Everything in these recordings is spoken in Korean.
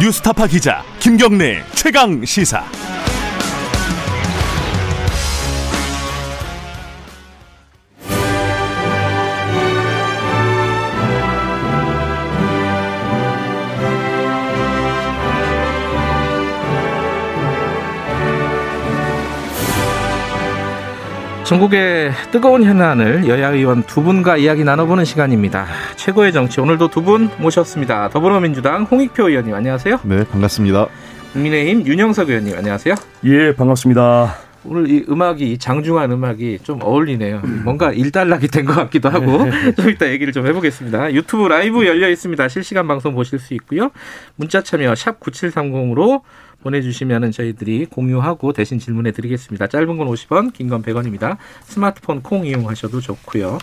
뉴스타파 기자 김경래 최강 시사. 전국의 뜨거운 현안을 여야 의원 두 분과 이야기 나눠보는 시간입니다. 최고의 정치 오늘도 두 분 모셨습니다. 더불어민주당 홍익표 의원님 안녕하세요. 네 반갑습니다. 국민의힘 윤영석 의원님 안녕하세요. 예 반갑습니다. 오늘 이 음악이 장중한 음악이 좀 어울리네요. 뭔가 일단락이 된 것 같기도 하고 좀 이따 얘기를 좀 해보겠습니다. 유튜브 라이브 열려 있습니다. 실시간 방송 보실 수 있고요. 문자 참여 샵 9730으로 보내주시면 저희들이 공유하고 대신 질문해 드리겠습니다. 짧은 건 50원, 긴 건 100원입니다. 스마트폰 콩 이용하셔도 좋고요.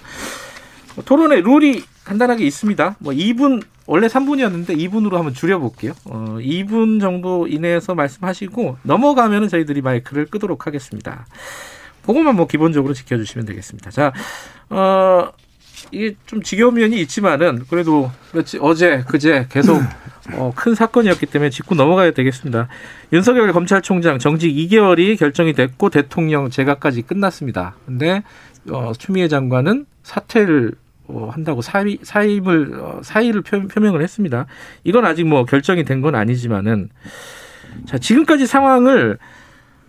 토론의 룰이 간단하게 있습니다. 뭐 2분 원래 3분이었는데 2분으로 한번 줄여볼게요. 어, 2분 정도 이내에서 말씀하시고 넘어가면은 저희들이 마이크를 끄도록 하겠습니다. 그것만 뭐 기본적으로 지켜주시면 되겠습니다. 자, 어, 이게 좀 지겨운 면이 있지만은 그래도 며칠 어제 그제 계속 어, 큰 사건이었기 때문에 짚고 넘어가야 되겠습니다. 윤석열 검찰총장 정직 2개월이 결정이 됐고 대통령 재가까지 끝났습니다. 근데 어, 추미애 장관은 사퇴를 어, 한다고 사의, 사임을 어, 사의를 표, 명을 했습니다. 이건 아직 뭐 결정이 된 건 아니지만은 자 지금까지 상황을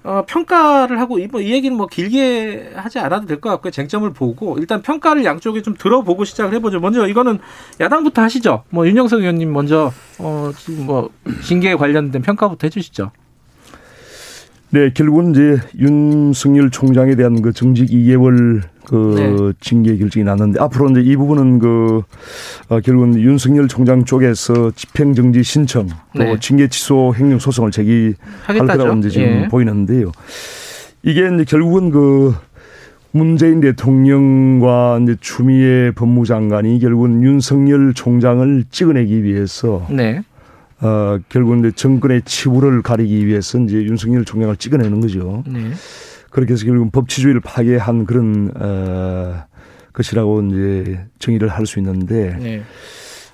어, 평가를 하고 뭐, 이 얘기는 뭐 길게 하지 않아도 될 것 같고요. 쟁점을 보고 일단 평가를 양쪽에 좀 들어보고 시작을 해보죠. 먼저 이거는 야당부터 하시죠. 뭐 윤영석 의원님 먼저 어, 지금 뭐 징계에 관련된 평가부터 해주시죠. 네, 결국은 이제 윤석열 총장에 대한 그 정직 2개월 그 네. 징계 결정이 났는데 앞으로 이제 이 부분은 그 어, 결국은 윤석열 총장 쪽에서 집행 정지 신청 또 네. 징계 취소 행령 소송을 제기할 거라고 이제 지금 예. 보이는데요. 이게 이제 결국은 그 문재인 대통령과 이제 추미애 법무장관이 결국은 윤석열 총장을 찍어내기 위해서 네. 어, 결국은 이제 정권의 치부를 가리기 위해서 이제 윤석열 총장을 찍어내는 거죠. 네. 그렇게 해서 결국 법치주의를 파괴한 그런 어, 것이라고 이제 정의를 할 수 있는데 네.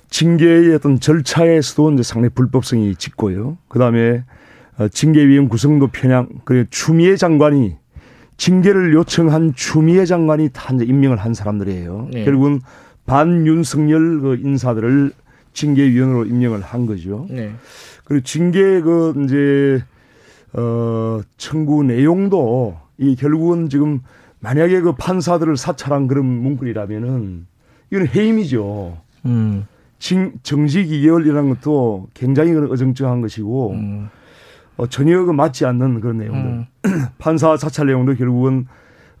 징계의 어떤 절차에서도 이제 상당히 불법성이 짙고요. 그 다음에 어, 징계위원 구성도 편향 그리고 추미애 장관이 징계를 요청한 추미애 장관이 다 이제 임명을 한 사람들이에요. 네. 결국은 반윤석열 그 인사들을 징계위원으로 임명을 한 거죠. 네. 그리고 징계 그 이제 어 청구 내용도 이 결국은 지금 만약에 그 판사들을 사찰한 그런 문구이라면은 이건 해임이죠. 음. 징, 정직 2개월이라는 것도 굉장히 어정쩡한 것이고 음. 어, 전혀 그 맞지 않는 그런 내용들. 음. 판사 사찰 내용도 결국은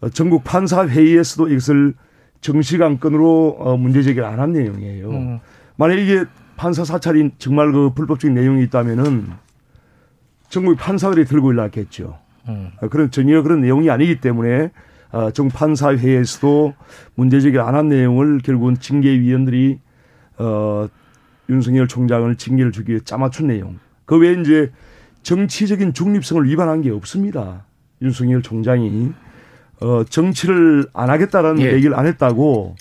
어, 전국 판사 회의에서도 이것을 정식 안건으로 어, 문제 제기를 안 한 내용이에요. 음. 만약 이게 판사 사찰이 정말 그 불법적인 내용이 있다면은 전국 판사들이 들고 일어났겠죠. 음. 그런 전혀 그런 내용이 아니기 때문에 어, 정 판사회에서도 문제 제기를 안 한 내용을 결국은 징계위원들이 어, 윤석열 총장을 징계를 주기 위해 짜맞춘 내용. 그 외에 이제 정치적인 중립성을 위반한 게 없습니다. 윤석열 총장이 어, 정치를 안 하겠다라는 예. 얘기를 안 했다고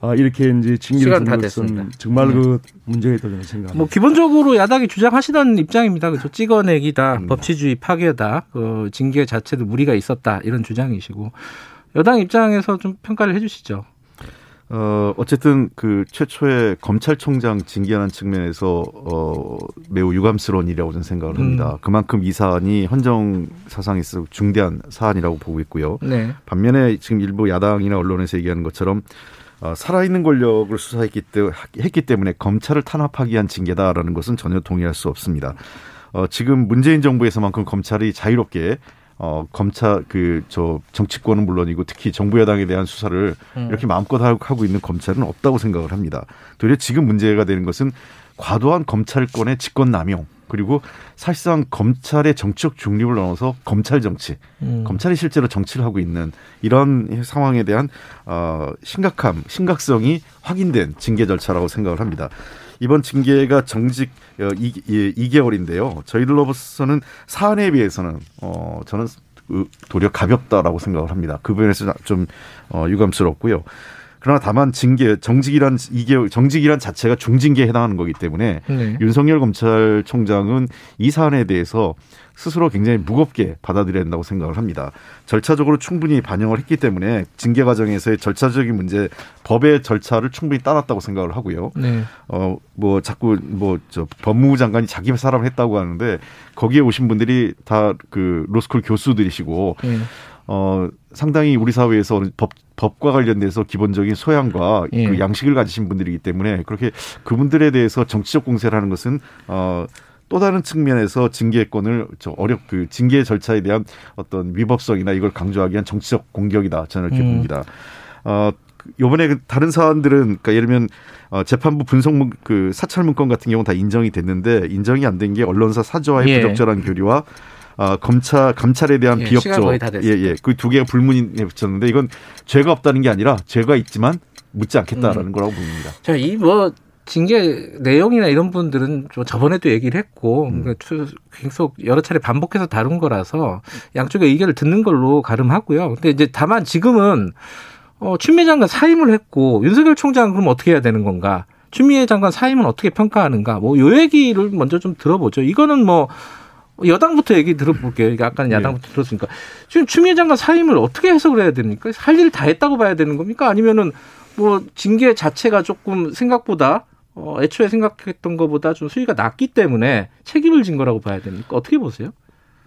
아, 이렇게 이제 징계를 준 것은 정말 네. 그 문제가 있다고 저는 생각합니다. 뭐 기본적으로 야당이 주장하시던 입장입니다. 그죠? 찍어내기다, 음. 법치주의 파괴다, 그 징계 자체도 무리가 있었다 이런 주장이시고 여당 입장에서 좀 평가를 해주시죠. 어, 어쨌든 그 최초의 검찰총장 징계하는 측면에서 어, 매우 유감스러운 일이라고 저는 생각을 합니다. 음. 그만큼 이 사안이 헌정 사상에서 중대한 사안이라고 보고 있고요. 네. 반면에 지금 일부 야당이나 언론에서 얘기하는 것처럼 어, 살아있는 권력을 수사했기 했기 때문에 검찰을 탄압하기 위한 징계다라는 것은 전혀 동의할 수 없습니다. 어, 지금 문재인 정부에서만큼 검찰이 자유롭게 어, 검찰 그 저 정치권은 물론이고 특히 정부 여당에 대한 수사를 음. 이렇게 마음껏 하고 있는 검찰은 없다고 생각을 합니다. 도리어 지금 문제가 되는 것은 과도한 검찰권의 직권 남용 그리고 사실상 검찰의 정치적 중립을 넘어서 검찰 정치, 음. 검찰이 실제로 정치를 하고 있는 이런 상황에 대한 어, 심각함, 심각성이 확인된 징계 절차라고 생각을 합니다. 이번 징계가 정직 2, 개월인데요 저희들로서는 사안에 비해서는 어, 저는 도리어 가볍다라고 생각을 합니다. 그 부분에서 좀 어, 유감스럽고요. 그러나 다만 징계 정직이란 이게 정직이란 자체가 중징계에 해당하는 거기 때문에 네. 윤석열 검찰총장은 이 사안에 대해서 스스로 굉장히 무겁게 받아들여야 된다고 생각을 합니다. 절차적으로 충분히 반영을 했기 때문에 징계 과정에서의 절차적인 문제, 법의 절차를 충분히 따랐다고 생각을 하고요. 네. 어, 뭐 자꾸 뭐 저 법무부 장관이 자기 사람을 했다고 하는데 거기에 오신 분들이 다 그 로스쿨 교수들이시고 예. 어, 상당히 우리 사회에서 법, 법과 관련돼서 기본적인 소양과 예. 그 양식을 가지신 분들이기 때문에 그렇게 그분들에 대해서 정치적 공세를 하는 것은 어, 또 다른 측면에서 징계권을 저 어렵 그 징계 절차에 대한 어떤 위법성이나 이걸 강조하기 위한 정치적 공격이다 저는 이렇게 음. 봅니다. 어 요번에 그 다른 사안들은 그러니까 예를 들면 어 재판부 분석 문, 그 사찰 문건 같은 경우는 다 인정이 됐는데 인정이 안 된 게 언론사 사저와의 예. 부적절한 교류와 아, 검찰 감찰에 대한 예, 비협조 시간 거의 다 됐습니다. 예, 예. 그 두 개가 불문에 붙였는데 이건 죄가 없다는 게 아니라 죄가 있지만 묻지 않겠다라는 음. 거라고 봅니다. 자, 이뭐 징계 내용이나 이런 분들은 좀 저번에도 얘기를 했고 음. 추- 계속 여러 차례 반복해서 다룬 거라서 양쪽의 의견을 듣는 걸로 가름하고요. 근데 이제 다만 지금은 어, 추미애 장관 사임을 했고 윤석열 총장은 그럼 어떻게 해야 되는 건가? 추미애 장관 사임은 어떻게 평가하는가? 뭐 요 얘기를 먼저 좀 들어보죠. 이거는 뭐 여당부터 얘기 들어볼게요. 이게 아까는 야당부터 들었으니까 지금 추미애 장관 사임을 어떻게 해석을 해야 됩니까? 할 일 다 했다고 봐야 되는 겁니까? 아니면은 뭐 징계 자체가 조금 생각보다 어, 애초에 생각했던 것보다 좀 수위가 낮기 때문에 책임을 진 거라고 봐야 됩니까? 어떻게 보세요?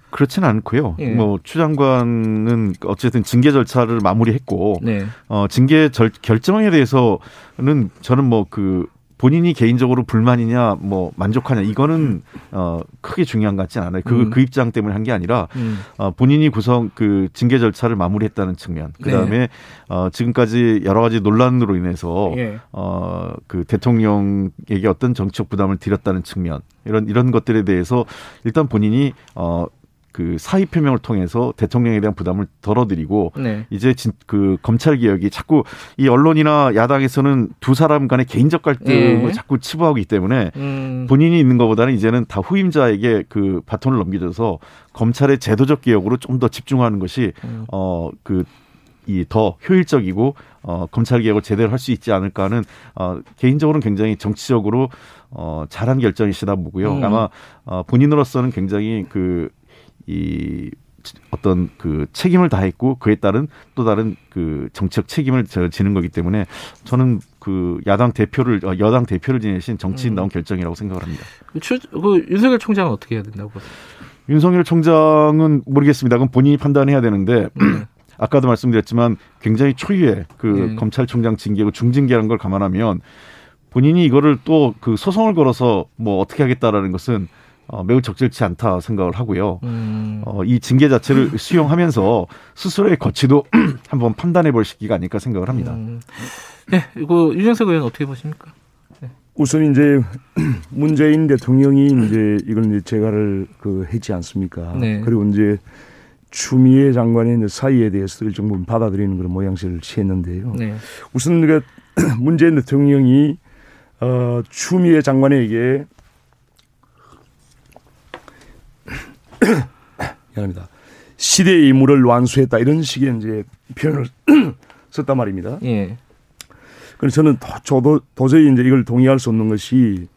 그렇지는 않고요. 예. 뭐추 장관은 어쨌든 징계 절차를 마무리했고 네. 어 징계 절, 결정에 대해서는 저는 뭐그 본인이 개인적으로 불만이냐 뭐 만족하냐 이거는 어 크게 중요한 것 같지는 않아요. 그, 음. 그 입장 때문에 한 게 아니라 음. 어, 본인이 구성 그 징계 절차를 마무리했다는 측면. 그 다음에 네. 어, 지금까지 여러 가지 논란으로 인해서 예. 어, 그 대통령에게 어떤 정치적 부담을 드렸다는 측면. 이런 이런 것들에 대해서 일단 본인이 어, 그 사의 표명을 통해서 대통령에 대한 부담을 덜어드리고 네. 이제 진, 그 검찰 개혁이 자꾸 이 언론이나 야당에서는 두 사람 간의 개인적 갈등을 예. 자꾸 치부하기 때문에 음. 본인이 있는 것보다는 이제는 다 후임자에게 그 바톤을 넘겨줘서 검찰의 제도적 개혁으로 좀 더 집중하는 것이 음. 어그 이더 효율적이고 어 검찰 개혁을 제대로 할 수 있지 않을까 하는 어 개인적으로는 굉장히 정치적으로 어 잘한 결정이시다 보고요. 음. 아마 어 본인으로서는 굉장히 그 이 어떤 그 책임을 다했고 그에 따른 또 다른 그 정치적 책임을 저- 지는 거기 때문에 저는 그 야당 대표를 어, 여당 대표를 지내신 정치인다운 결정이라고 생각을 합니다. 그, 추, 그 윤석열 총장은 어떻게 해야 된다고 보세요? 윤석열 총장은 모르겠습니다. 그건 본인이 판단해야 되는데 네. 아까도 말씀드렸지만 굉장히 초유의 그 네. 검찰총장 징계고 중징계라는 걸 감안하면 본인이 이거를 또 그 소송을 걸어서 뭐 어떻게 하겠다라는 것은 어, 매우 적절치 않다 생각을 하고요. 음. 어, 이 징계 자체를 수용하면서 스스로의 거치도 한번 판단해 볼 시기가 아닐까 생각을 합니다. 음. 네, 이거 유정석 의원 어떻게 보십니까? 우선 이제 문재인 대통령이 이제 이걸 이제 재가를 그 했지 않습니까? 네. 그리고 이제 추미애 장관의 이제 사의에 대해서 일정 부분 받아들이는 그런 모양새를 취했는데요. 네. 우선 그 문재인 대통령이 어 추미애 장관에게 미안합니다. 시대의 임무를 완수했다 이런 식의 이제 표현을 썼단 말입니다. 예. 그래서 저는 도, 저도 도저히 이제 이걸 동의할 수 없는 것이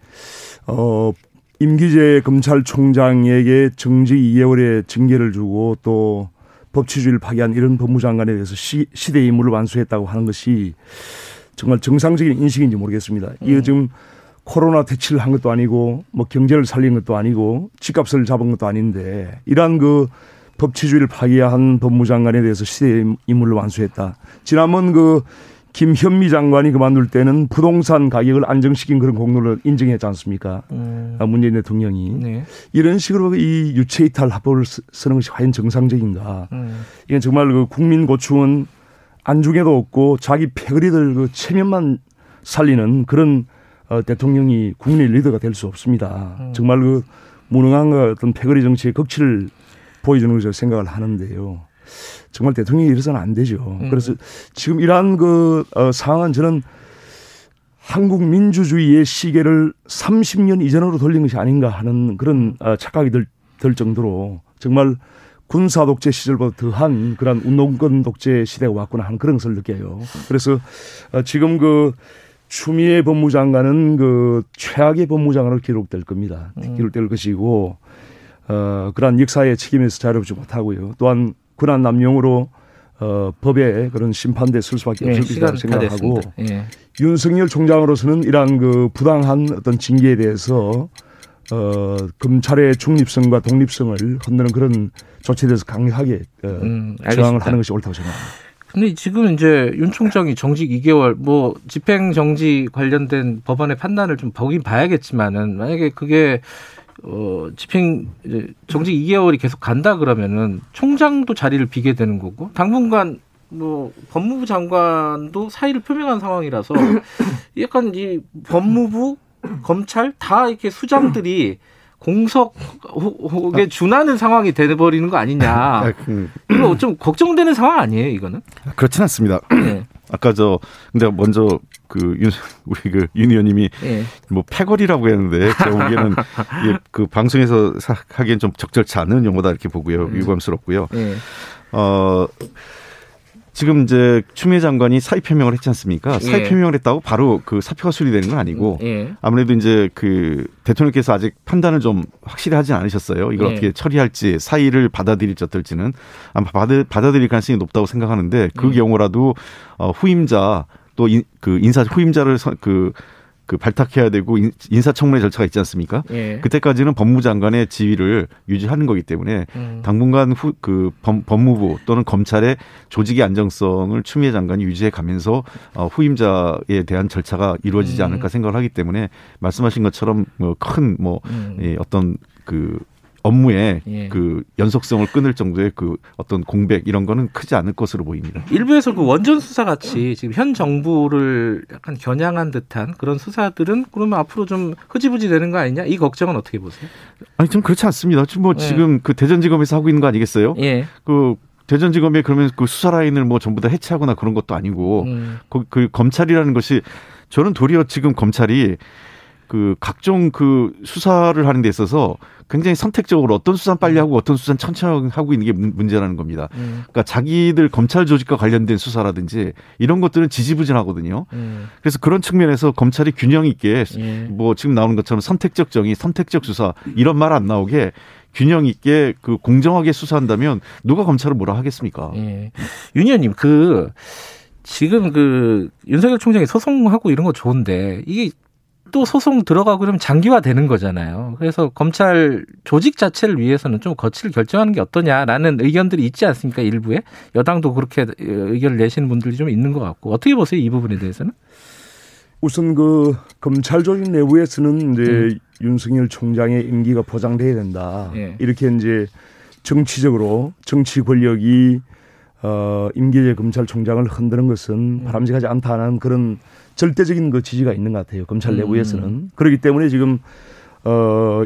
어 임기재 검찰총장에게 정직 2개월의 징계를 주고 또 법치주의를 파괴한 이런 법무장관에 대해서 시, 시대의 임무를 완수했다고 하는 것이 정말 정상적인 인식인지 모르겠습니다. 이거 지금 코로나 퇴치를 한 것도 아니고 뭐 경제를 살린 것도 아니고 집값을 잡은 것도 아닌데 이러한 그 법치주의를 파괴한 법무장관에 대해서 시대의 임무를 완수했다. 지난번 그 김현미 장관이 그만둘 때는 부동산 가격을 안정시킨 그런 공로를 인정했지 않습니까? 음. 아, 문재인 대통령이 네. 이런 식으로 이 유체이탈 합법을 쓰- 쓰는 것이 과연 정상적인가? 음. 이건 정말 그 국민 고충은 안중에도 없고 자기 패거리들 그 체면만 살리는 그런 어, 대통령이 국민의 리더가 될 수 없습니다. 음. 정말 그 무능한 그 어떤 패거리 정치의 극치를 보여주는 것을 생각을 하는데요. 정말 대통령이 이래서는 안 되죠. 음. 그래서 지금 이러한 그 어, 상황은 저는 한국 민주주의의 시계를 30년 이전으로 돌린 것이 아닌가 하는 그런 어, 착각이 들, 들 정도로 정말 군사 독재 시절보다 더한 그런 운동권 독재 시대가 왔구나 하는 그런 것을 느껴요. 그래서 어, 지금 그 추미애 법무장관은 그 최악의 법무장관으로 기록될 겁니다. 음. 기록될 것이고 어 그러한 역사의 책임에서 자유롭지 못하고요. 또한 군한 남용으로 어 법에 그런 심판대 쓸 수밖에 예, 없을 시간 것이라고 다 생각하고. 예. 윤석열 총장으로서는 이러한 그 부당한 어떤 징계에 대해서 어 검찰의 중립성과 독립성을 흔드는 그런 조치에 대해서 강력하게 어, 음, 저항을. 하는 것이 옳다고 생각합니다. 근데 지금 이제 윤 총장이 정직 2개월 뭐 집행 정지 관련된 법원의 판단을 좀 보긴 봐야겠지만은 만약에 그게 어 집행 이제 정직 2개월이 계속 간다 그러면은 총장도 자리를 비게 되는 거고 당분간 뭐 법무부 장관도 사의를 표명한 상황이라서 약간 이 법무부 검찰 다 이렇게 수장들이 공석에 준하는 상황이 돼버리는 거 아니냐. 아, 그, 이거 좀 걱정되는 상황 아니에요, 이거는? 그렇진 않습니다. 예. 아까 저 근데 먼저 그 윤, 우리 그 윤 의원님이 예. 뭐 패거리라고 했는데 제가 보기에는 이게 그 방송에서 사- 하기엔 좀 적절치 않은 용어다 이렇게 보고요. 음. 유감스럽고요. 예. 어 지금 이제 추미애 장관이 사의 표명을 했지 않습니까? 사의 예. 표명을 했다고 바로 그 사표가 수리되는 건 아니고 예. 아무래도 이제 그 대통령께서 아직 판단을 좀 확실히 하지 않으셨어요. 이걸 예. 어떻게 처리할지 사의를 받아들일지 어떨지는 아마 받아, 받아들일 가능성이 높다고 생각하는데 그 음. 경우라도 어, 후임자 또 그 인사 후임자를 선- 그, 그 발탁해야 되고 인, 인사청문회 절차가 있지 않습니까? 예. 그때까지는 법무부 장관의 지위를 유지하는 거기 때문에 음. 당분간 후, 그 법, 법무부 또는 검찰의 조직의 안정성을 추미애 장관이 유지해 가면서 어, 후임자에 대한 절차가 이루어지지 음. 않을까 생각을 하기 때문에 말씀하신 것처럼 뭐 큰뭐 음. 예, 어떤 그 업무에 예. 그 연속성을 끊을 정도의 그 어떤 공백 이런 거는 크지 않을 것으로 보입니다. 일부에서 그 원전 수사 같이 지금 현 정부를 약간 겨냥한 듯한 그런 수사들은 그러면 앞으로 좀 흐지부지 되는 거 아니냐? 이 걱정은 어떻게 보세요? 아니 좀 그렇지 않습니다. 지금 뭐 네. 지금 그 대전지검에서 하고 있는 거 아니겠어요? 예. 그 대전지검에 그러면 그 수사 라인을 뭐 전부 다 해체하거나 그런 것도 아니고 음. 그, 그 검찰이라는 것이 저는 도리어 지금 검찰이 그 각종 그 수사를 하는 데 있어서 굉장히 선택적으로 어떤 수사는 빨리 하고 어떤 수사는 천천히 하고 있는 게 문- 문제라는 겁니다. 음. 그러니까 자기들 검찰 조직과 관련된 수사라든지 이런 것들은 지지부진하거든요. 음. 그래서 그런 측면에서 검찰이 균형 있게 예. 뭐 지금 나오는 것처럼 선택적 정의, 선택적 수사 이런 말 안 나오게 균형 있게 그 공정하게 수사한다면 누가 검찰을 뭐라 하겠습니까? 예. 윤 의원님, 그, 지금 그, 윤석열 총장이 소송하고 이런 거 좋은데, 이게 또 소송 들어가고 그러면 장기화 되는 거잖아요. 그래서 검찰 조직 자체를 위해서는 좀 거치를 결정하는 게 어떠냐라는 의견들이 있지 않습니까? 일부에. 여당도 그렇게 의견을 내시는 분들이 좀 있는 것 같고. 어떻게 보세요? 이 부분에 대해서는? 우선 그 검찰 조직 내부에서는 이제 음. 윤석열 총장의 임기가 보장돼야 된다. 예. 이렇게 이제 정치적으로 정치 권력이 어 임기제 검찰총장을 흔드는 것은 음. 바람직하지 않다는 그런 절대적인 그 지지가 있는 것 같아요. 검찰 음. 내부에서는 그렇기 때문에 지금 어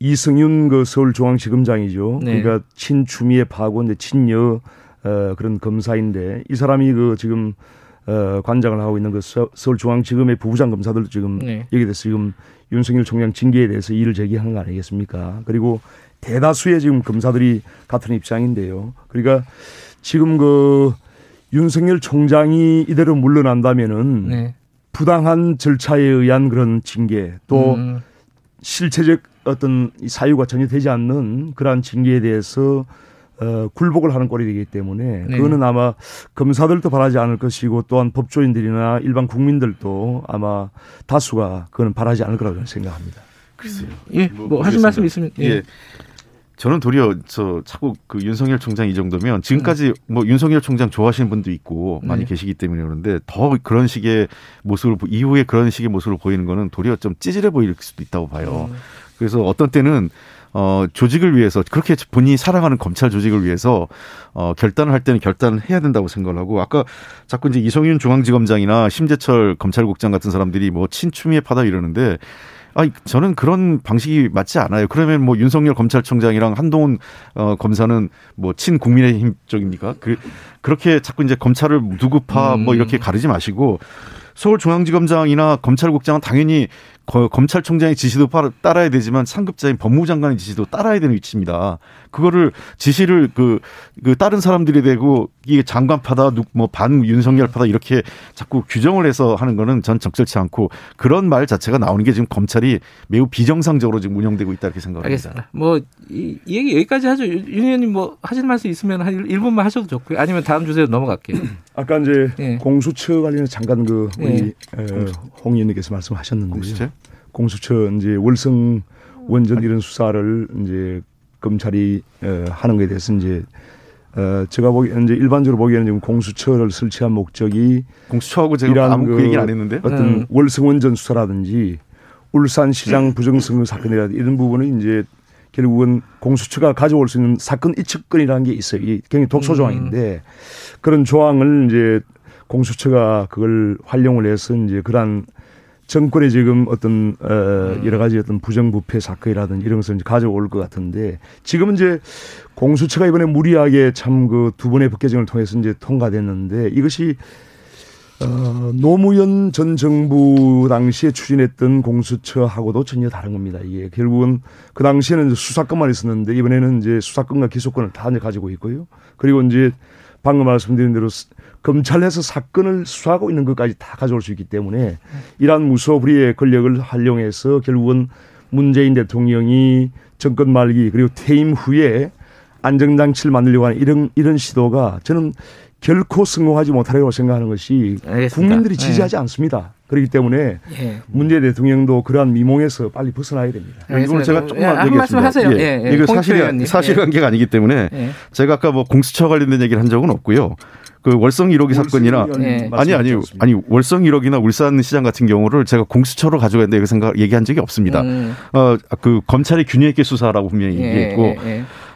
이승윤 그 서울중앙지검장이죠. 네. 그러니까 친추미애 파고 이제 친여 어 그런 검사인데 이 사람이 그 지금 어 관장을 하고 있는 그 서- 서울중앙지검의 부부장 검사들도 지금 네. 여기에 대해서 지금 윤석열 총장 징계에 대해서 이의를 제기하는 거 아니겠습니까? 그리고 대다수의 지금 검사들이 같은 입장인데요. 그러니까 지금 그 윤석열 총장이 이대로 물러난다면은 네. 부당한 절차에 의한 그런 징계 또 음, 실체적 어떤 이 사유가 전혀 되지 않는 그러한 징계에 대해서 어, 굴복을 하는 꼴이 되기 때문에 네. 그거는 아마 검사들도 바라지 않을 것이고 또한 법조인들이나 일반 국민들도 아마 다수가 그거는 바라지 않을 거라고 저는 생각합니다. 글쎄요. 예, 뭐, 하실 말씀 있으면. 예. 예. 저는 도리어 저 자꾸 그 윤석열 총장 이 정도면 지금까지 뭐 윤석열 총장 좋아하시는 분도 있고 많이 네. 계시기 때문에 그런데 더 그런 식의 모습을 보- 이후에 그런 식의 모습을 보이는 거는 도리어 좀 찌질해 보일 수도 있다고 봐요. 음. 그래서 어떤 때는 어 조직을 위해서 그렇게 본인이 사랑하는 검찰 조직을 위해서 어 결단을 할 때는 결단을 해야 된다고 생각을 하고 아까 자꾸 이제 이성윤 중앙지검장이나 심재철 검찰국장 같은 사람들이 뭐 친추미애 파다 이러는데 아니 저는 그런 방식이 맞지 않아요. 그러면 뭐 윤석열 검찰총장이랑 한동훈 어 검사는 뭐 친 국민의힘 쪽입니까? 그 그렇게 자꾸 이제 검찰을 누구파 뭐 음. 이렇게 가르지 마시고 서울중앙지검장이나 검찰국장은 당연히 검찰총장의 지시도 따라야 되지만 상급자인 법무장관의 지시도 따라야 되는 위치입니다. 그거를 지시를 그, 그 다른 사람들이 되고 이게 장관파다, 뭐 반 윤석열파다 이렇게 자꾸 규정을 해서 하는 거는 전 적절치 않고 그런 말 자체가 나오는 게 지금 검찰이 매우 비정상적으로 지금 운영되고 있다 이렇게 생각합니다. 알겠습니다. 뭐 이 얘기 여기까지 하죠. 윤 의원님 뭐 하실 말씀 있으면 한 1분만 하셔도 좋고요. 아니면 다음 주제로 넘어갈게요. 아까 이제 네. 공수처 관련해서 잠깐 그 우리 네. 홍 의원님께서 말씀하셨는데요. 공수처? 공수처 이제 월성 원전 이런 수사를 이제 검찰이 어, 하는 것에 대해서 이제 어, 제가 보기 이제 일반적으로 보기에는 지금 공수처를 설치한 목적이 공수처하고 제가 아무 그, 그 얘기를 안 했는데 어떤 음. 월성 원전 수사라든지 울산 시장 부정선거 사건이라든지 이런 부분은 이제 결국은 공수처가 가져올 수 있는 사건 이측권이라는 게 있어요. 이 굉장히 독소 조항인데 음. 그런 조항을 이제 공수처가 그걸 활용을 해서 이제 그러한 정권의 지금 어떤 어 여러 가지 어떤 부정부패 사건이라든지 이런 것을 이제 가져올 것 같은데 지금은 이제 공수처가 이번에 무리하게 참 그 두 번의 법개정을 통해서 이제 통과됐는데 이것이 어, 노무현 전 정부 당시에 추진했던 공수처하고도 전혀 다른 겁니다. 이게 결국은 그 당시에는 수사권만 있었는데 이번에는 이제 수사권과 기소권을 다 가지고 있고요. 그리고 이제 방금 말씀드린 대로 검찰 내에서 사건을 수사하고 있는 것까지 다 가져올 수 있기 때문에 이러한 무소불위의 권력을 활용해서 결국은 문재인 대통령이 정권 말기 그리고 퇴임 후에 안정장치를 만들려고 하는 이런 이런 시도가 저는 결코 성공하지 못하리라고 생각하는 것이 알겠습니다. 국민들이 네. 지지하지 네. 않습니다. 그렇기 때문에 예. 문재인 대통령도 그러한 미몽에서 빨리 벗어나야 됩니다. 이건 제가 조금만 예, 얘기했습니다. 예, 예, 이거 사실 사실관계가 아니기 때문에 예. 제가 아까 뭐 공수처 관련된 얘기를 한 적은 없고요. 그 월성 1호기 사건이나 네. 아니 아니 아니 월성 1호기나 울산 시장 같은 경우를 제가 공수처로 가져갔는데 그 생각 얘기한 적이 없습니다. 음. 어그 검찰의 균형 있게 수사라고 분명히 예, 얘기했고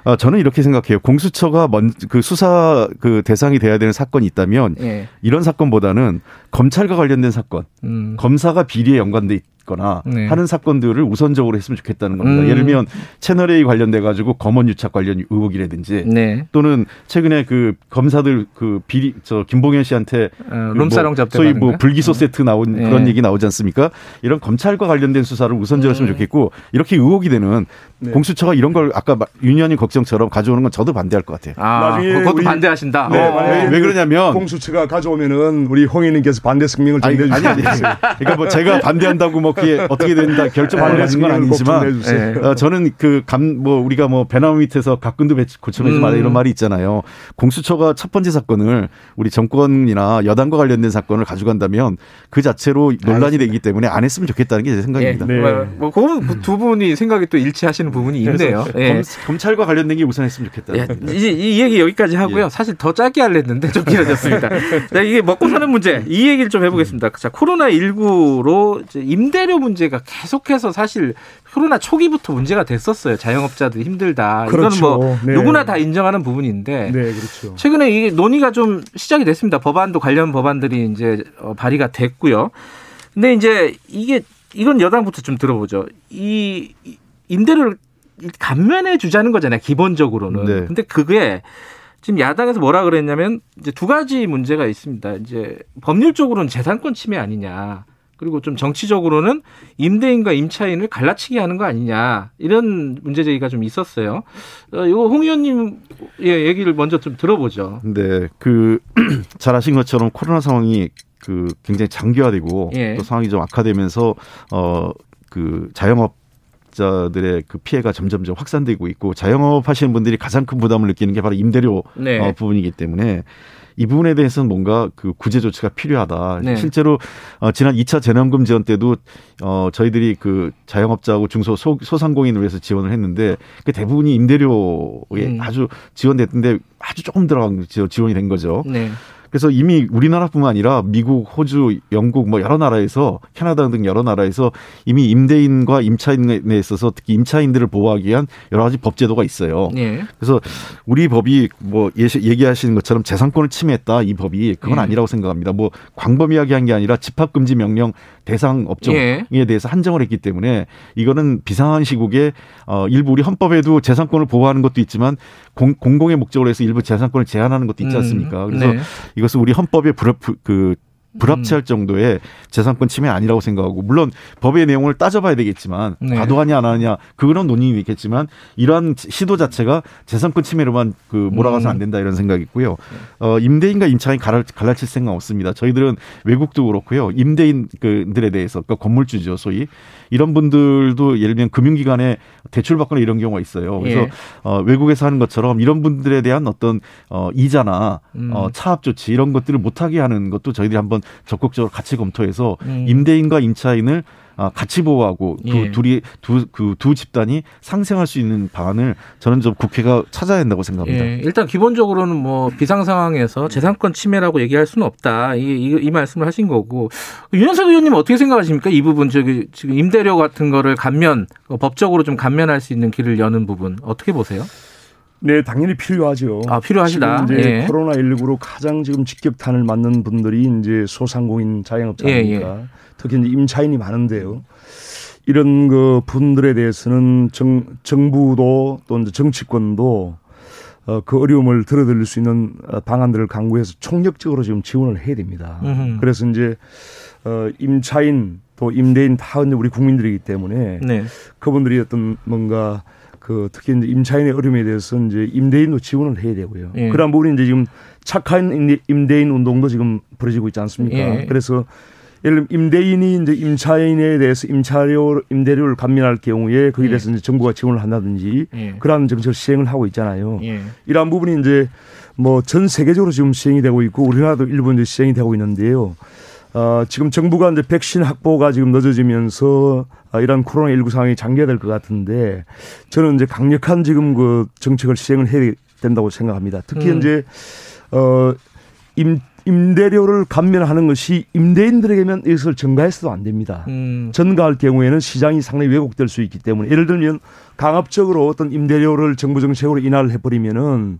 어, 저는 이렇게 생각해요. 공수처가 먼 그 수사 그 대상이 돼야 되는 사건이 있다면 예. 이런 사건보다는 검찰과 관련된 사건, 음. 검사가 비리에 연관돼 있 거나 네. 하는 사건들을 우선적으로 했으면 좋겠다는 겁니다. 음. 예를 들면 채널 A 관련돼 가지고 검언 유착 관련 의혹이라든지 네. 또는 최근에 그 검사들 그 비리 저 김봉현 씨한테 어, 롬사롱 뭐 소위 뭐 불기소 세트 나온 네. 그런 얘기 나오지 않습니까? 이런 검찰과 관련된 수사를 우선적으로 했으면 음. 좋겠고 이렇게 의혹이 되는 네. 공수처가 이런 걸 아까 윤현이 걱정처럼 가져오는 건 저도 반대할 것 같아요. 아, 나중에 그것도 반대하신다. 네, 어. 왜, 왜, 그러냐면 공수처가 가져오면은 우리 홍 의원님께서 반대 성명을 전해 주시죠. 아니, 아니, 그러니까 뭐 제가 반대한다고 뭐 그게 어떻게 된다 결정을 가진 건 아니지만 네. 어, 저는 그 감 뭐 우리가 뭐 배나무 밑에서 가끔도 고쳐내지 마라 음. 이런 말이 있잖아요. 공수처가 첫 번째 사건을 우리 정권이나 여당과 관련된 사건을 가져간다면 그 자체로 논란이 되기 때문에 안 했으면 좋겠다는 게 제 생각입니다. 네. 네. 뭐, 그건 두 분이 생각이 또 일치하시는 부분이 있네요. 예. 검, 찰과 관련된 게 우선 했으면 좋겠다. 예. 이제 이 얘기 여기까지 하고요. 예. 사실 더 짧게 할랬는데 좀 길어졌습니다. 자, 이게 먹고 사는 문제 이 얘기를 좀 해보겠습니다. 자, 코로나 19로 임대 료 문제가 계속해서 사실 코로나 초기부터 문제가 됐었어요. 자영업자들 힘들다. 그렇죠. 이거는 뭐 네. 누구나 다 인정하는 부분인데 네, 그렇죠. 최근에 이 논의가 좀 시작이 됐습니다. 법안도 관련 법안들이 이제 어, 발의가 됐고요. 근데 이제 이게 이건 여당부터 좀 들어보죠. 이 임대료를 감면해 주자는 거잖아요. 기본적으로는. 네. 근데 그게 지금 야당에서 뭐라 그랬냐면 이제 두 가지 문제가 있습니다. 이제 법률적으로는 재산권 침해 아니냐. 그리고 좀 정치적으로는 임대인과 임차인을 갈라치기 하는 거 아니냐 이런 문제 제기가 좀 있었어요. 어, 이거 홍 의원님 예, 얘기를 먼저 좀 들어보죠. 네, 그 잘하신 것처럼 코로나 상황이 그 굉장히 장기화되고 예. 또 상황이 좀 악화되면서 어 그 자영업 자들의 그 피해가 점점점 확산되고 있고 자영업 하시는 분들이 가장 큰 부담을 느끼는 게 바로 임대료 네. 어, 부분이기 때문에 이 부분에 대해서는 뭔가 그 구제 조치가 필요하다. 네. 실제로 어, 지난 2차 재난금 지원 때도 어, 저희들이 그 자영업자하고 중소 소, 소상공인을 위해서 지원을 했는데 그 대부분이 임대료에 음. 아주 지원됐는데 아주 조금 들어간 지원이 된 거죠. 네. 그래서 이미 우리나라뿐만 아니라 미국, 호주, 영국 뭐 여러 나라에서 캐나다 등 여러 나라에서 이미 임대인과 임차인에 있어서 특히 임차인들을 보호하기 위한 여러 가지 법 제도가 있어요. 네. 그래서 우리 법이 뭐 얘기하시는 것처럼 재산권을 침해했다 이 법이 그건 네. 아니라고 생각합니다. 뭐 광범위하게 한 게 아니라 집합 금지 명령 대상 업종에 네. 대해서 한정을 했기 때문에 이거는 비상한 시국에 어 일부 우리 헌법에도 재산권을 보호하는 것도 있지만 공, 공공의 목적으로 해서 일부 재산권을 제한하는 것도 있지 음. 않습니까? 그래서 네. 이것은 우리 헌법에 불, 그 불합치할 정도의 재산권 침해 아니라고 생각하고 물론 법의 내용을 따져봐야 되겠지만 네. 과도하냐 안 하느냐 그거는 논의는 있겠지만 이러한 시도 자체가 재산권 침해로만 그 몰아가서 안 된다 이런 생각이 있고요. 어, 임대인과 임차인 갈라, 갈라칠 생각 없습니다. 저희들은 외국도 그렇고요. 임대인 그들에 대해서 그러니까 건물주죠 소위 이런 분들도 예를 들면 금융기관에 대출 받거나 이런 경우가 있어요. 그래서 예. 어, 외국에서 하는 것처럼 이런 분들에 대한 어떤 어, 이자나 음. 어, 차압 조치 이런 것들을 못하게 하는 것도 저희들이 한번 적극적으로 같이 검토해서 음. 임대인과 임차인을 아, 같이 보호하고 그 예. 둘이 두 그 두 집단이 상생할 수 있는 방안을 저는 좀 국회가 찾아야 된다고 생각합니다. 예, 일단 기본적으로는 뭐 비상 상황에서 재산권 침해라고 얘기할 수는 없다. 이, 이, 이 말씀을 하신 거고 윤현석 의원님 어떻게 생각하십니까? 이 부분 저기 지금 임대료 같은 거를 감면 어, 법적으로 좀 감면할 수 있는 길을 여는 부분 어떻게 보세요? 네, 당연히 필요하죠. 아, 필요하시다. 지금 이제 예. 코로나 19로 가장 지금 직격탄을 맞는 분들이 이제 소상공인 자영업자 예, 아닙니까? 특히 이제 임차인이 많은데요. 이런 그 분들에 대해서는 정, 정부도 또 이제 정치권도 어, 그 어려움을 들어드릴 수 있는 어, 방안들을 강구해서 총력적으로 지금 지원을 해야 됩니다. 음흠. 그래서 이제 어, 임차인 또 임대인 다 이제 우리 국민들이기 때문에 네. 그분들이 어떤 뭔가 그 특히 이제 임차인의 어려움에 대해서 이제 임대인도 지원을 해야 되고요. 예. 그런 부분이 이제 지금 착한 임대- 임대인 운동도 지금 벌어지고 있지 않습니까? 예. 그래서 예를 들면 임대인이 이제 임차인에 대해서 임차료 임대료를 감면할 경우에 거기에 예. 대해서 이제 정부가 지원을 한다든지 예. 그러한 정책을 시행을 하고 있잖아요. 예. 이러한 부분이 이제 뭐 전 세계적으로 지금 시행이 되고 있고 우리나라도 일부 이제 시행이 되고 있는데요. 어, 지금 정부가 이제 백신 확보가 지금 늦어지면서 아, 이런 코로나19 상황이 장기화될 것 같은데 저는 이제 강력한 지금 그 정책을 시행을 해야 된다고 생각합니다. 특히 음. 이제 어, 임, 임대료를 감면하는 것이 임대인들에게만 이것을 전가해서도 안 됩니다. 음. 전가할 경우에는 시장이 상당히 왜곡될 수 있기 때문에 예를 들면 강압적으로 어떤 임대료를 정부 정책으로 인하를 해버리면은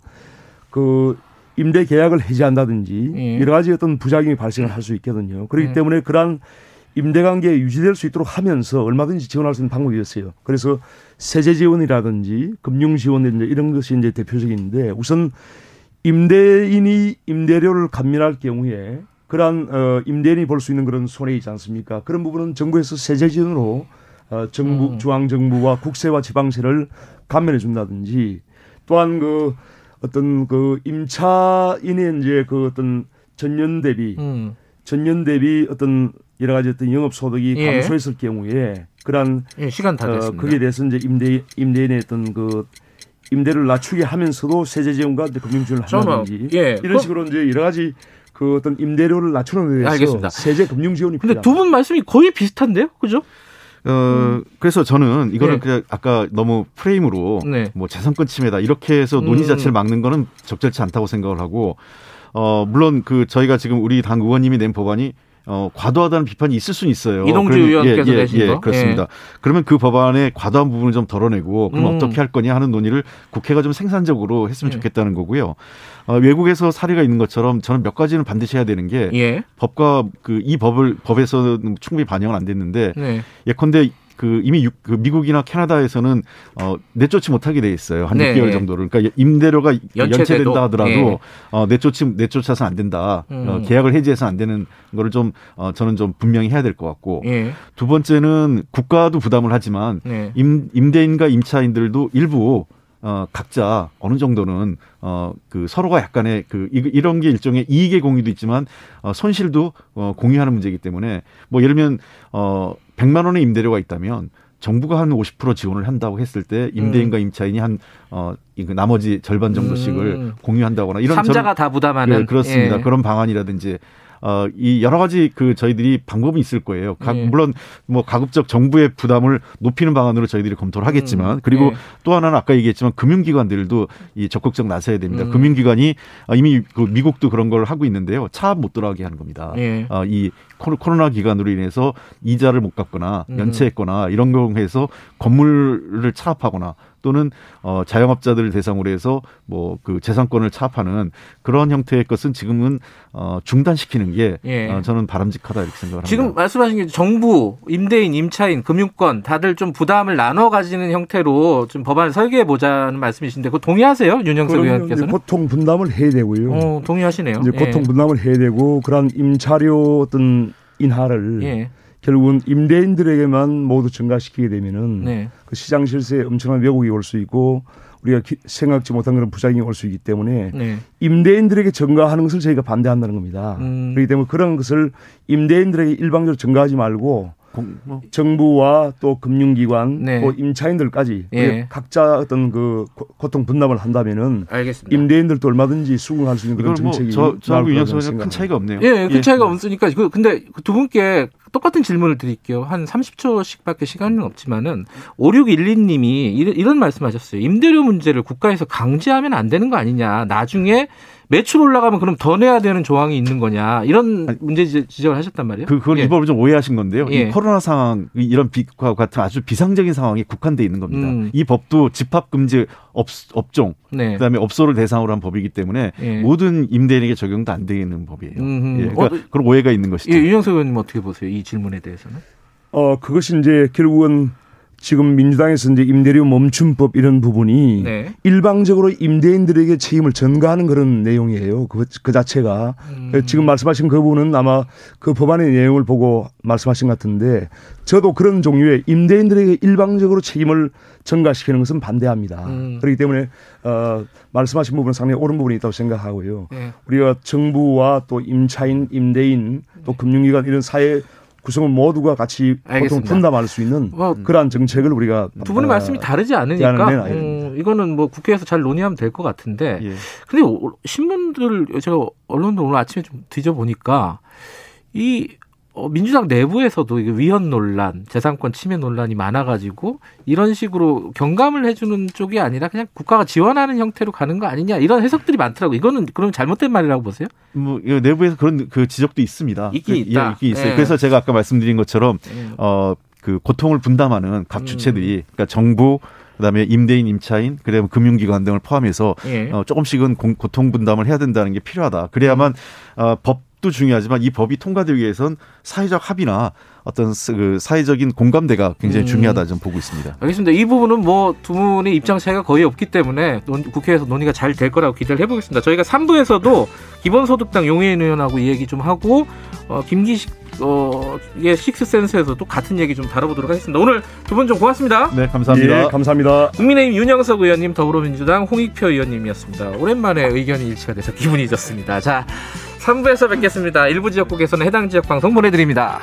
그 임대 계약을 해지한다든지 예. 여러 가지 어떤 부작용이 발생을 할 수 있거든요. 그렇기 예. 때문에 그러한 임대 관계 유지될 수 있도록 하면서 얼마든지 지원할 수 있는 방법이었어요. 그래서 세제 지원이라든지 금융 지원 이제 이런 것이 이제 대표적인데 우선 임대인이 임대료를 감면할 경우에 그러한 어, 임대인이 볼 수 있는 그런 손해 있지 않습니까? 그런 부분은 정부에서 세제 지원으로 어, 정부 음. 중앙 정부와 국세와 지방세를 감면해 준다든지 또한 그 어떤 그 임차인의 이제 그 어떤 전년 대비 음. 전년 대비 어떤 여러 가지 어떤 영업 소득이 예. 감소했을 경우에 그러한 예, 시간 다 어, 됐습니다. 거기에 대해서 이제 임대 임대인의 어떤 그 임대를 낮추게 하면서도 세제 지원과 금융 지원을 잠깐만. 한다든지 예. 이런 식으로 이제 여러 가지 그 어떤 임대료를 낮추는 데 대해서 알겠습니다. 세제 금융 지원이 근데 필요합니다. 두분 말씀이 거의 비슷한데요, 그죠? 어, 그래서 저는 이거는 네. 그냥 아까 너무 프레임으로 네. 뭐 재산권 침해다 이렇게 해서 논의 음. 자체를 막는 거는 적절치 않다고 생각을 하고 어, 물론 그 저희가 지금 우리 당 의원님이 낸 법안이 어, 과도하다는 비판이 있을 수는 있어요. 이동주 그러면- 의원께서 예, 예, 내신 예, 거? 그렇습니다. 그러면 그 법안의 과도한 부분을 좀 덜어내고 그럼 음. 어떻게 할 거냐 하는 논의를 국회가 좀 생산적으로 했으면 예. 좋겠다는 거고요. 어, 외국에서 사례가 있는 것처럼 저는 몇 가지는 반드시 해야 되는 게 예. 법과 그 이 법을 법에서는 충분히 반영은 안 됐는데 네. 예컨대 그 이미 육- 그 미국이나 캐나다에서는 어 내쫓지 못하게 돼 있어요 한 네. 6개월 정도를 그러니까 임대료가. 연체된다 하더라도 예. 어 내쫓지 내쫓아서 안 된다 음. 어, 계약을 해지해서 안 되는 거를 좀 어, 저는 좀 분명히 해야 될 것 같고 예. 두 번째는 국가도 부담을 하지만 네. 임, 임대인과 임차인들도 일부 어, 각자 어느 정도는 어, 그 서로가 약간의 그 이- 이런 게 일종의 이익의 공유도 있지만 어, 손실도 어, 공유하는 문제이기 때문에 뭐 예를 들면 어, 100만 원의 임대료가 있다면 정부가 한 50% 지원을 한다고 했을 때 임대인과 임차인이 한 어, 이 나머지 절반 정도씩을 음. 공유한다거나 이런 삼자가 다 부담하는 그, 그렇습니다. 예. 그런 방안이라든지 어, 이 여러 가지 그 저희들이 방법이 있을 거예요. 각, 예. 물론 뭐 가급적 정부의 부담을 높이는 방안으로 저희들이 검토를 하겠지만 그리고 예. 또 하나는 아까 얘기했지만 금융기관들도 이 적극적 나서야 됩니다. 음. 금융기관이 아, 이미 그 미국도 그런 걸 하고 있는데요. 차압 못 들어가게 하는 겁니다. 예. 어, 이 코로- 코로나 기간으로 인해서 이자를 못 갚거나 음. 연체했거나 이런 경우에서 건물을 차압하거나 또는 어, 자영업자들을 대상으로 해서 뭐 그 재산권을 차압하는 그런 형태의 것은 지금은 어, 중단시키는 게 예. 어, 저는 바람직하다 이렇게 생각을 합니다. 지금 말씀하신 게 정부, 임대인, 임차인, 금융권 다들 좀 부담을 나눠 가지는 형태로 좀 법안을 설계해 보자는 말씀이신데 그거 동의하세요? 윤영석 의원께서는? 고통 분담을 해야 되고요. 어, 동의하시네요. 이제 예. 고통 분담을 해야 되고 그런 임차료 어떤 인하를 예. 결국은 임대인들에게만 모두 증가시키게 되면은 네. 그 시장 실세에 엄청난 왜곡이 올 수 있고 우리가 기- 생각지 못한 그런 부작용이 올 수 있기 때문에 네. 임대인들에게 증가하는 것을 저희가 반대한다는 겁니다. 음. 그렇기 때문에 그런 것을 임대인들에게 일방적으로 증가하지 말고 공- 뭐 정부와 또 금융기관 네. 또 임차인들까지 예. 각자 어떤 그 고- 고통 분담을 한다면은 알겠습니다. 임대인들도 얼마든지 수긍할 수 있는 그런 이건 정책이 뭐 저 저하고 의원 큰. 차이가 없네요. 예, 큰 차이가 없으니까 그 근데 그두 분께 똑같은 질문을 드릴게요. 한 30초씩밖에 시간은 없지만은 5612님이 이런, 이런 말씀하셨어요. 임대료 문제를 국가에서 강제하면 안 되는 거 아니냐. 나중에 매출 올라가면 그럼 더 내야 되는 조항이 있는 거냐. 이런 아니, 문제 지- 지적을 하셨단 말이에요. 그 그걸 예. 이 법을 좀 오해하신 건데요. 예. 이 코로나 상황 이- 이런 비과 같은 아주 비상적인 상황이 국한돼 있는 겁니다. 음. 이 법도 집합 금지 업, 업종 네. 그다음에 업소를 대상으로 한 법이기 때문에 예. 모든 임대인에게 적용도 안 되는 법이에요. 예, 그러니까 어, 그런 오해가 있는 것이죠. 예, 윤영석 의원님 어떻게 보세요? 이 질문에 대해서는? 어 그것이 이제 결국은 지금 민주당에서 이제 임대료 멈춤법 이런 부분이 네. 일방적으로 임대인들에게 책임을 전가하는 그런 내용이에요. 그, 그 자체가 음. 지금 말씀하신 그 부분은 아마 그 법안의 내용을 보고 말씀하신 것 같은데 저도 그런 종류의 임대인들에게 일방적으로 책임을 전가시키는 것은 반대합니다. 음. 그렇기 때문에 어, 말씀하신 부분은 상당히 옳은 부분이 있다고 생각하고요. 예. 우리가 정부와 또 임차인, 임대인, 또 금융기관 이런 사회 구성원 모두가 같이 알겠습니다. 분담할 수 있는 뭐 그러한 정책을 우리가 두 분의 어, 말씀이 다르지 않으니까 음. 이거는 뭐 국회에서 잘 논의하면 될 것 같은데 예. 근데 오- 신문들 제가 언론도 오늘 아침에 좀 뒤져 보니까 이 어, 민주당 내부에서도 위헌 논란, 재산권 침해 논란이 많아가지고 이런 식으로 경감을 해주는 쪽이 아니라 그냥 국가가 지원하는 형태로 가는 거 아니냐 이런 해석들이 많더라고. 요 이거는 그럼 잘못된 말이라고 보세요? 뭐 이거 내부에서 그런 그 지적도 있습니다. 있긴 그, 있다. 예, 있긴 있어요. 예. 그래서 제가 아까 말씀드린 것처럼 음. 어그 고통을 분담하는 각 음. 주체들이 그러니까 정부 그다음에 임대인, 임차인, 그다음에 금융기관 등을 포함해서 예. 어, 조금씩은 공- 고통 분담을 해야 된다는 게 필요하다. 그래야만 어, 법 도 중요하지만 이 법이 통과되기 위해선 사회적 합의나 어떤 스- 그 사회적인 공감대가 굉장히 음. 중요하다 좀 보고 있습니다. 알겠습니다. 이 부분은 뭐 두 분의 입장 차이가 거의 없기 때문에 논- 국회에서 논의가 잘 될 거라고 기대를 해보겠습니다. 저희가 3부에서도 기본소득당 용해인 의원하고 이 얘기 좀 하고 어, 김기식 어, 의 식스센스에서도 같은 얘기 좀 다뤄보도록 하겠습니다. 오늘 두 분 좀 고맙습니다. 네, 감사합니다. 예, 감사합니다. 국민의힘 윤영석 의원님, 더불어민주당 홍익표 의원님이었습니다. 오랜만에 의견이 일치가 돼서 기분이 좋습니다. 자, 3부에서 뵙겠습니다. 일부 지역국에서는 해당 지역 방송 보내드립니다.